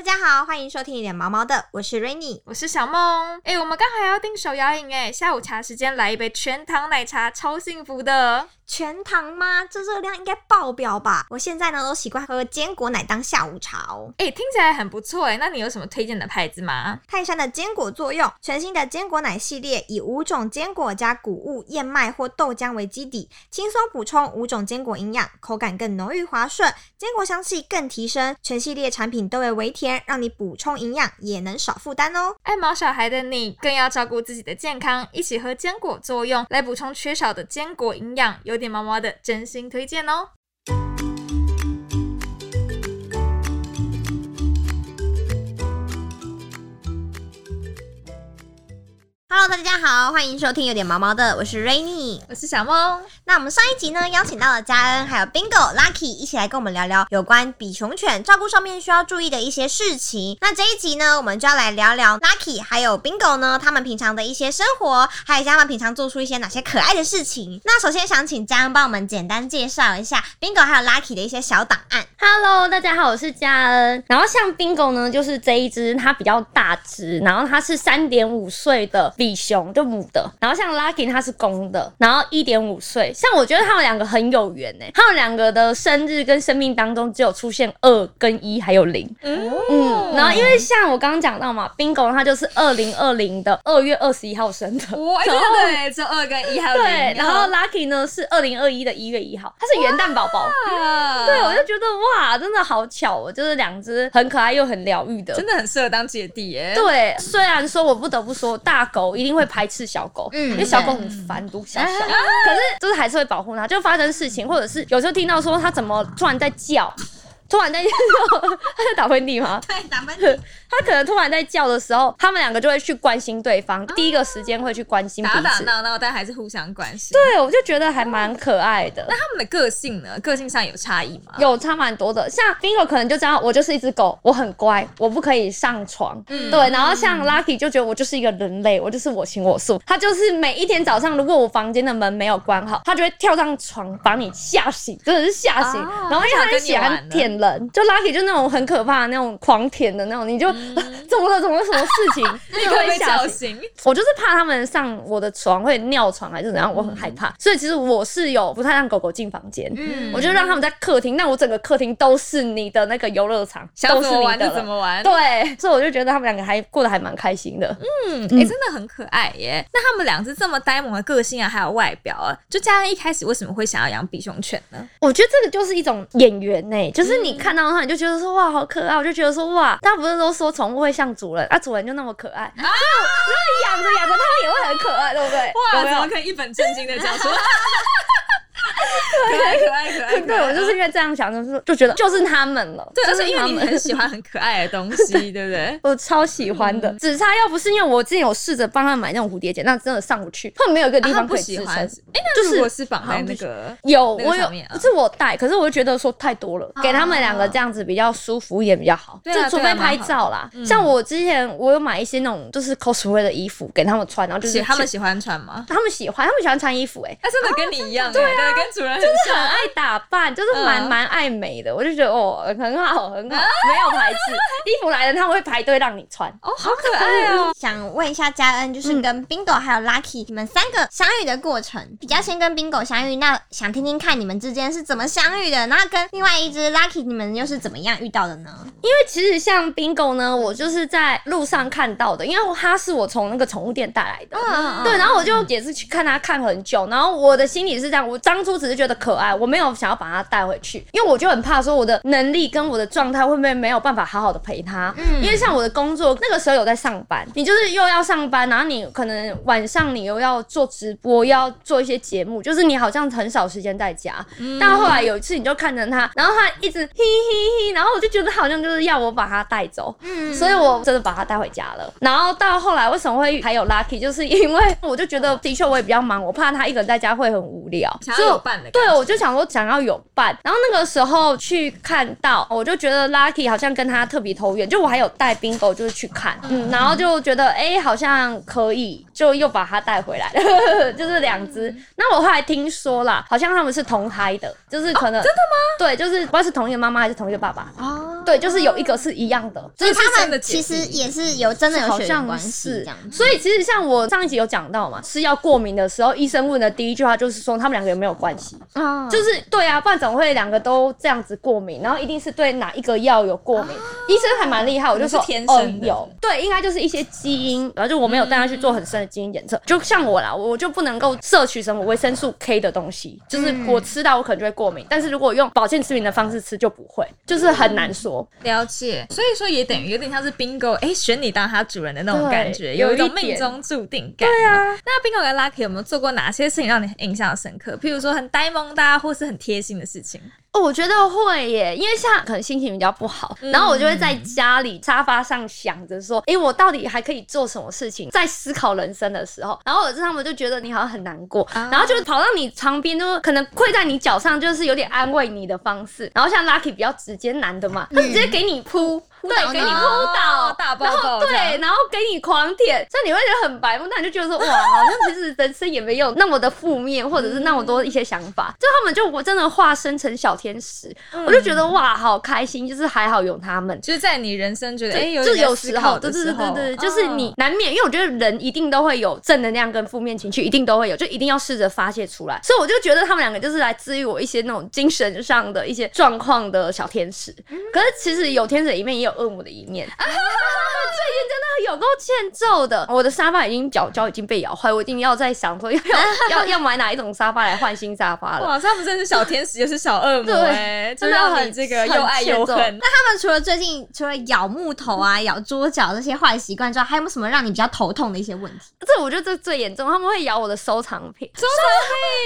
大家好，欢迎收听一点毛毛的，我是 Rainy，我是小梦。哎，我们刚好要订手摇饮，哎，下午茶时间来一杯全糖奶茶，超幸福的。全糖吗？这热量应该爆表吧？我现在呢都习惯喝坚果奶当下午茶哦。哎，听起来很不错哎。那你有什么推荐的牌子吗？泰山的坚果作用，全新的坚果奶系列，以五种坚果加谷物、燕麦或豆浆为基底，轻松补充五种坚果营养，口感更浓郁滑顺，坚果香气更提升。全系列产品都为微甜，让你补充营养也能少负担哦。爱毛小孩的你，更要照顾自己的健康，一起喝坚果作用来补充缺少的坚果营养。有点毛毛的真心推荐哦。Hello，大家好，欢迎收听有点毛毛的，我是 Rainy，我是小梦。那我们上一集呢，邀请到了嘉恩还有 Bingo、Lucky 一起来跟我们聊聊有关比熊犬照顾上面需要注意的一些事情。那这一集呢，我们就要来聊聊 Lucky 还有 Bingo 呢，他们平常的一些生活，还有他们平常做出一些哪些可爱的事情。那首先想请嘉恩帮我们简单介绍一下 Bingo 还有 Lucky 的一些小档案。Hello，大家好，我是嘉恩。然后像 Bingo 呢，就是这一只它比较大只，然后它是三点五岁的。比熊就母的，然后像 Lucky 它是公的，然后一点五岁。像我觉得他们两个很有缘呢，他们两个的生日跟生命当中只有出现二跟一还有零。嗯，然后因为像我刚刚讲到嘛，Bingo 它就是二零二零的二月二十一号生的，哇，对，这二跟一还有零。对，然后 Lucky 呢是二零二一的一月一号，它是元旦宝宝。对，我就觉得哇，真的好巧哦，就是两只很可爱又很疗愈的，真的很适合当姐弟耶。对，虽然说我不得不说大狗。一定会排斥小狗，因为小狗很烦，毒小小。可是就是还是会保护它，就发生事情，或者是有时候听到说它怎么突然在叫。突然在他在打喷嚏吗？对，打喷嚏。他可能突然在叫的时候，他们两个就会去关心对方，第一个时间会去关心彼此。打打闹闹，但还是互相关心。对，我就觉得还蛮可爱的。那他们的个性呢？个性上有差异吗？有差蛮多的。像 Bingo 可能就知道我就是一只狗，我很乖，我不可以上床。嗯，对。然后像 Lucky 就觉得我就是一个人类，我就是我行我素。他就是每一天早上，如果我房间的门没有关好，他就会跳上床把你吓醒，真的是吓醒。然后因为他很喜欢舔人，就 Lucky 就那种很可怕的那种狂舔的那种，你就 怎么了？怎么什么事情？立刻被叫醒。我就是怕他们上我的床会尿床还是怎样，我很害怕。所以其实我是有不太让狗狗进房间，嗯，我就让他们在客厅。那我整个客厅都是你的那个游乐场，想怎么玩就怎么玩。对，所以我就觉得他们两个还过得还蛮开心的。嗯，哎，真的很可爱耶。那他们两只这么呆萌的个性啊，还有外表啊，就家人一开始为什么会想要养比熊犬呢？我觉得这个就是一种演员呢，就是你看到它，你就觉得说哇，好可爱。我就觉得说哇，大家不是都说宠物会像主人啊，主人就那么可爱，所以养着养着，它们也会很可爱，对不对？哇，怎么可以一本正经的讲说？可爱可爱可爱，对我就是因为这样想，就是就觉得就是他们了，对，就是因为你很喜欢很可爱的东西，对不对？我超喜欢的，只差要不是因为我之前有试着帮他买那种蝴蝶结，那真的上不去，他们没有一个地方可以支撑。哎，那就是我是绑在那个有我有，是我带，可是我就觉得说太多了，给他们两个这样子比较舒服一点比较好，就除非拍照啦。像我之前我有买一些那种就是 cosplay 的衣服给他们穿，然后就是他们喜欢穿吗？他们喜欢，他们喜欢穿衣服，哎，他真的跟你一样，对啊，跟主人很就是很爱打扮，就是蛮蛮爱美的，我就觉得哦，很好，很好，没有排斥。衣服来了，他们会排队让你穿，哦，好可爱哦。想问一下嘉恩，就是跟 Bingo 还有 Lucky 你们三个相遇的过程，比较先跟 Bingo 相遇，那想听听看你们之间是怎么相遇的？然后跟另外一只 Lucky 你们又是怎么样遇到的呢？因为其实像 Bingo 呢，我就是在路上看到的，因为他是我从那个宠物店带来的，嗯嗯对，然后我就也是去看他看很久，然后我的心里是这样，我当初只是觉得可爱，我没有想要把它带回去，因为我就很怕说我的能力跟我的状态会不会没有办法好好的陪它。嗯，因为像我的工作那个时候有在上班，你就是又要上班，然后你可能晚上你又要做直播，要做一些节目，就是你好像很少时间在家。嗯但后来有一次你就看着它，然后它一直嘿嘿嘿，然后我就觉得好像就是要我把它带走。嗯，所以我真的把它带回家了。然后到后来为什么会还有 Lucky，就是因为我就觉得的确我也比较忙，我怕它一个人在家会很无聊，所以有伴对，我就想说想要有伴，然后那个时候去看到，我就觉得 Lucky 好像跟他特别投缘，就我还有带 Bingo 就是去看，嗯，然后就觉得哎、好像可以，就又把他带回来了，就是两只。那我后来听说啦，好像他们是同胎的，就是可能、真的吗？对，就是不知道是同一个妈妈还是同一个爸爸。哦，对，就是有一个是一样的，所以这是他们的其实也是有真的有血缘关系是这样。所以其实像我上一集有讲到嘛，吃药过敏的时候，医生问的第一句话就是说他们两个有没有关系？哦就是对啊，不然怎么会两个都这样子过敏？然后一定是对哪一个药有过敏？医生还蛮厉害，我就说哦有，对，应该就是一些基因，然后就我没有带他去做很深的基因检测。就像我啦，我就不能够摄取什么维生素 K 的东西，就是我吃到我可能就会过敏，但是如果用保健食品的方式吃就不会，就是很难说。了解，所以说也等于有点像是 Bingo，哎，选你当他主人的那种感觉，有一种命中注定感。对啊，那 Bingo 跟 Lucky 有没有做过哪些事情让你印象深刻？譬如说很呆萌的、啊，或是很贴心的事情？哦，我觉得会耶，因为现在可能心情比较不好，然后我就会在家里沙发上想着说，诶，我到底还可以做什么事情？在思考人生的时候，然后有时候他们就觉得你好像很难过，然后就跑到你床边，就可能跪在你脚上，就是有点安慰你的方式。然后像 Lucky 比较直接男的嘛，他直接给你扑。对，给你扑哦倒，大抱然后抱对，然后给你狂舔，所以你会觉得很白目，那你就觉得说，哇，好像其实人生也没有那么的负面，或者是那么多一些想法。就他们就我真的化身成小天使，我就觉得哇，好开心，就是还好有他们。就是在你人生觉得哎，就有时候，对对对对对，就是哦你难免，因为我觉得人一定都会有正能量跟负面情绪，一定都会有，就一定要试着发泄出来。所以我就觉得他们两个就是来治愈我一些那种精神上的一些状况的小天使。可是其实有天使的一面，也有恶魔的一面。最近真的有够欠揍的，我的沙发已经脚脚已经被咬坏，我一定要在想说要要要 要买哪一种沙发来换新沙发了。哇，他们真的是小天使，也是小恶魔对哎，真的很让你这个又爱又恨。那。他们除了最近除了咬木头啊、咬桌角这些坏习惯之外，还有没有什么让你比较头痛的一些问题？这我觉得这最严重，他们会咬我的收藏品。收藏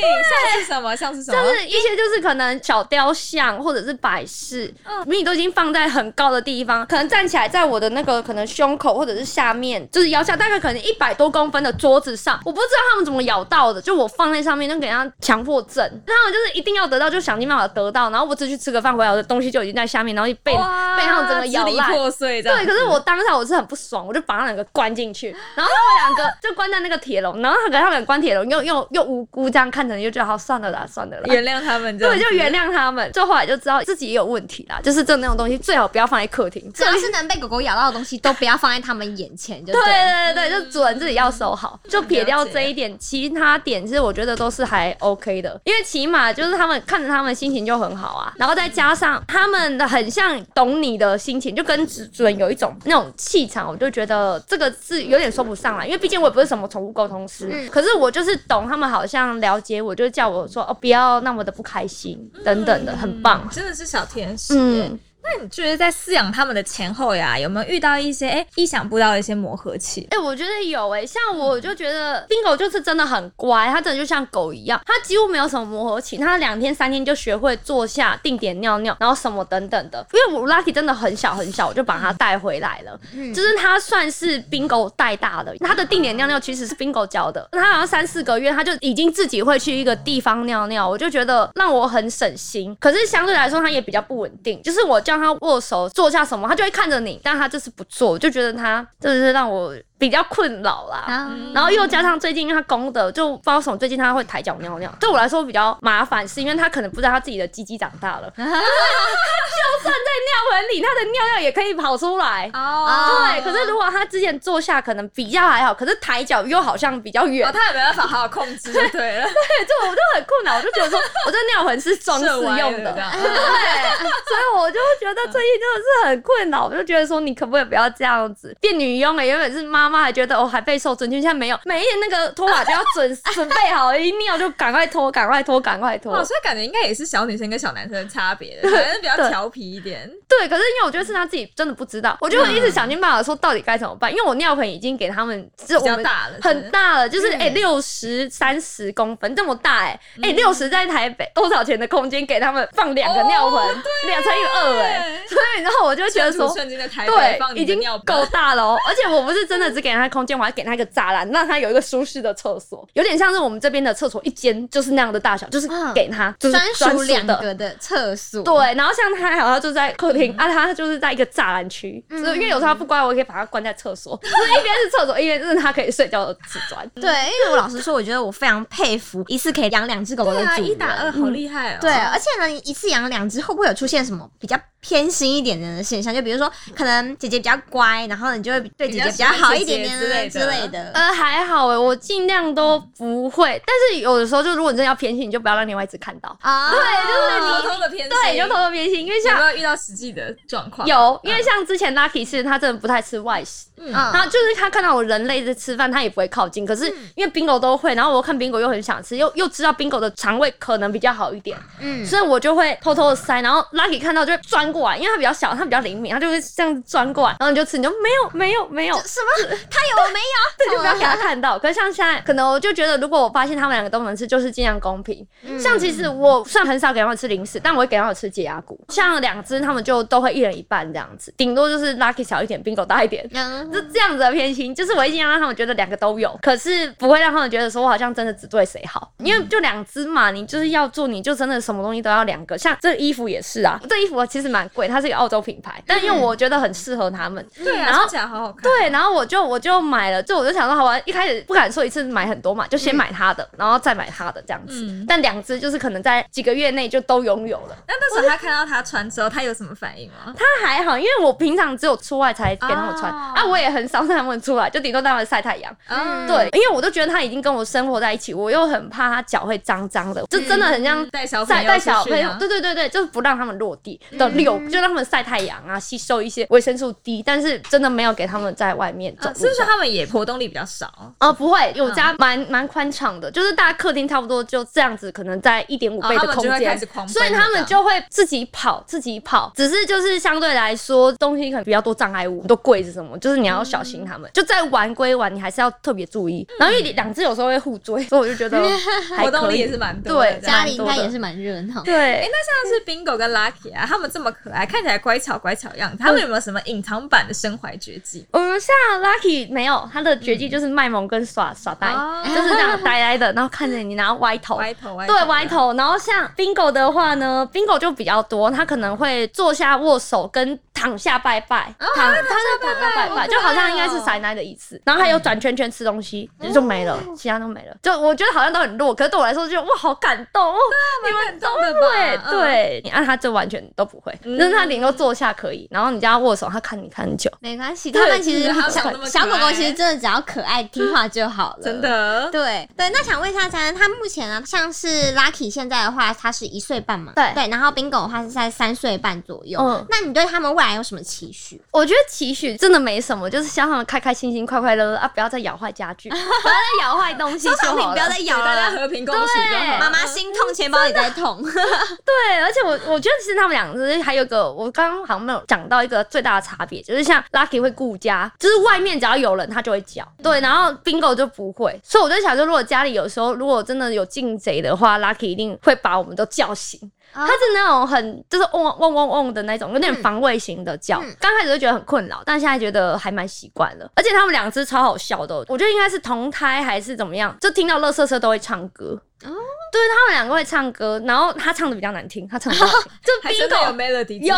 品像是什么？像是什么？就是一些就是可能小雕像或者是摆饰，迷你都已经放在很高的地方，可能站起来在我的那个可能胸口或者是下面，就是腰下大概可能一百多公分的桌子上，我不知道他们怎么咬到的，就我放在上面就给人家强迫症，他们就是一定要得到，就想尽办法得到，然后我只去吃个饭回来，我的东西就已经在下面，然后被被他们整个咬烂。破碎这样对，可是我当下我是很不爽，我就把他两个关进去，然后他们两个就关在那个铁笼，然后他给他们关铁笼，又又又无辜这样看着你，就觉得好算了啦，算了啦，原谅他们对，就原谅他们。就后来就知道自己也有问题啦，就是这那种东西最好不要放在客厅。只要 是能被狗狗咬到的东西，都不要放在他们眼前，就对对。对对对，就主人自己要收好，就撇掉这一点，其他点其实我觉得都是还 OK 的，因为起码就是他们看着他们心情就很好啊，然后再加上他们的很像懂你的心情，就跟主主人有一种那种气场，我就觉得这个是有点说不上来，因为毕竟我也不是什么宠物沟通师，嗯可是我就是懂他们好像了解我，就叫我说哦不要那么的不开心等等的，很棒。真的是小天使。嗯，那你觉得在饲养他们的前后呀，有没有遇到一些哎意想不到的一些磨合期？哎、我觉得有哎、像我就觉得 Bingo 就是真的很乖，它真的就像狗一样，它几乎没有什么磨合期，它两天三天就学会坐下定点尿尿，然后什么等等的。因为我 Lucky 真的很小很小，我就把它带回来了，嗯就是它算是 Bingo 带大的，它的定点尿尿其实是 Bingo 教的，它好像三四个月它就已经自己会去一个地方尿尿，我就觉得让我很省心。可是相对来说，它也比较不稳定，就是我叫它握手坐下什么，他就会看着你，但他就是不做，就觉得他真的是让我比较困扰啦。啊，然后又加上最近他公的，就不知道什么最近他会抬脚尿尿，对我来说比较麻烦，是因为他可能不知道他自己的鸡鸡长大了，就算在尿盆里，他的尿尿也可以跑出来。哦。对，可是如果他之前坐下可能比较还好，可是抬脚又好像比较远。哦，，他也没办法好好控制，对了，对，就我就很困扰，我就觉得说我这尿盆是装饰用的，对，所以我就觉得最近真的是很困扰，我就觉得说你可不可以不要这样子？变女佣了？原本是妈妈妈还觉得哦还备受尊敬，现在没有，每一天那个拖把就要准 准备好，一尿就赶快拖，赶快拖，赶快拖哦，。所以感觉应该也是小女生跟小男生的差别的，可能比较调皮一点。对，可是因为我觉得是他自己真的不知道，我就会一直想尽办法说到底该怎么办，因为我尿盆已经给他们就比我们较大了，很大了，就是嗯。哎六十三十公分这么大哎、哎六十在台北多少钱的空间给他们放两个尿盆，两乘以二哎，所以然后我就觉得说对已经够，大了哦，而且我不是真的只只给他空间，我还给他一个栅栏，让他有一个舒适的厕所，有点像是我们这边的厕所一间就是那样的大小，就是给他就是专属两的。个的厕所。对，然后像他好像就在客厅、啊，他就是在一个栅栏区，就是因为有时候他不乖，我可以把他关在厕所，就是一边是厕所，一边就是他可以睡觉的瓷砖。对，因为我老实说，我觉得我非常佩服一次可以养两只狗狗的主人。一打二好厉害哦。对，而且呢，一次养两只，会不会有出现什么比较偏心一点点的现象？就比如说，可能姐姐比较乖，然后你就会对姐姐比较好一之之类的类的。呃，还好哎，我尽量都不会，但是有的时候就如果你真的要偏心，你就不要让另外一只看到。啊，对，就是偷你偷的偏心，对，就偷偷偏心，因为像有像没有遇到实际的状况？有，因为像之前 Lucky 是他真的不太吃外食，嗯嗯他就是他看到我人类在吃饭，他也不会靠近。可是因为 Bingo 都会，然后我看 Bingo 又很想吃，又又知道 Bingo 的肠胃可能比较好一点，嗯，所以我就会偷偷的塞，然后 Lucky 看到就会钻过来，因为他比较小，他比较灵敏，他就会这样子钻过来，然后你就吃，你就没有没有没有，什么？他有我没有？对，就不要给他看到。可是像现在，可能我就觉得，如果我发现他们两个都能吃，就是尽量公平。像其实我算很少给他们吃零食，但我会给他们吃解压谷。像两只，他们就都会一人一半这样子，顶多就是 Lucky 小一点，Bingo 大一点。嗯，就这样子的偏心，就是我一定要让他们觉得两个都有，可是不会让他们觉得说我好像真的只对谁好，因为就两只嘛，你就是要做，你就真的什么东西都要两个。像这衣服也是啊，这衣服其实蛮贵，它是一个澳洲品牌，但因为我觉得很适合他们，对啊，然后起来好好看。对，然后我就我就买了，就我就想说，好吧，一开始不敢说一次买很多嘛，就先买他的，然后再买他的这样子。嗯但两只就是可能在几个月内就都拥有了。那那时候他看到他穿之后，他有什么反应吗？他还好，因为我平常只有出外才给他们穿、哦啊，我也很少让他们出来，就顶多让他们晒太阳。嗯，对，因为我都觉得他已经跟我生活在一起，我又很怕他脚会脏脏的，就真的很像带小朋晒带友出去小朋友，吗对对对对，就是不让他们落地的遛，就让他们晒太阳啊，吸收一些维生素 D，但是真的没有给他们在外面走。是不是他们也活动力比较少？哦，不会，我家嗯蛮蛮宽敞的，就是大家客厅差不多就这样子，可能在一点五倍的空间所以他们就会自己跑，自己跑。只是就是相对来说，东西可能比较多障碍物，多柜子什么，就是你要小心他们。就在玩归玩，你还是要特别注意。然后因为两只有时候会互追，所以我就觉得 活动力也是蛮多的。对家里应该也是蛮热闹。对哎，。那像是 Bingo 跟 Lucky 啊，他们这么可爱，看起来乖巧乖巧样子，他们有没有什么隐藏版的身怀绝技？我们像 Lucky 没有，他的绝技就是卖萌跟耍耍呆，哦就是这样呆呆的，然后看着你，然后歪头，歪头歪对歪。头，然后像 Bingo 的话呢，Bingo 就比较多，他可能会坐下握手跟躺下拜拜，躺他在躺下拜拜，就好像应该是塞奶的意思。然后还有转圈圈吃东西，就没了，其他都没了。就我觉得好像都很弱，可是对我来说就哇好感动 哦，你们都的会吧？对，你按他就完全都不会，就是他顶多坐下可以，然后你叫他握手，他看你看很久。没关系，他们其实他们小狗狗其实真的只要可爱听话就好了，真。的。对对，那想问一下佳恩，他目前呢，像是 Lucky 现在的话，他是一岁半嘛？对对，然后 Bingo 的话是在三岁半左右。嗯那你对他们未来有什么期许？我觉得期许真的没什么，就是希望他们开开心心、快快乐乐啊，不要再咬坏家具，不要再咬坏东西就好了。不要再咬大家了，和平共处就好。妈妈心痛，钱包也在痛。对，而且我我觉得其实他们两只还有个，我刚刚好像没有讲到一个最大的差别，就是像 Lucky 会顾家，就是外面只要有人它就会叫，对，然后 Bingo 就不会，所以我就想说，如果家里有时候如果真的有进贼的话，Lucky 一定会把我们都叫醒。啊它是那种很就是嗡嗡嗡嗡的那种，有点嗯防卫型的叫。嗯刚开始就觉得很困扰，但现在觉得还蛮习惯了。而且他们两只超好笑的，我觉得应该是同胎还是怎么样，就听到乐色车都会唱歌。哦对他们两个会唱歌，然后他唱的比较难听，他唱的听。就 Bingo melody 有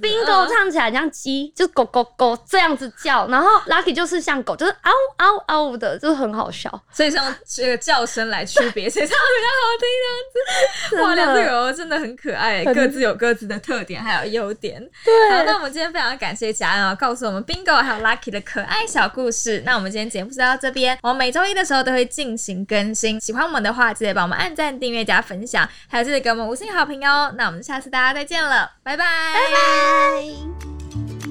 Bingo 嗯唱起来像鸡，就狗狗狗这样子叫，然后 Lucky 就是像狗，就是嗷嗷嗷的，就是很好笑。所以是用这个叫声来区别谁唱的比较好听这样子。哇，两只狗狗真的很可爱，各自有各自的特点还有优点。对好，那我们今天非常感谢佳恩啊，告诉我们 Bingo 还有 Lucky 的可爱小故事。那我们今天节目就到这边，我们每周一的时候都会进行更新。喜欢我们的话，记得帮我们按赞、订阅、加分享，还有记得给我们五星好评哦。那我们下次大家再见了，拜拜，拜拜。拜。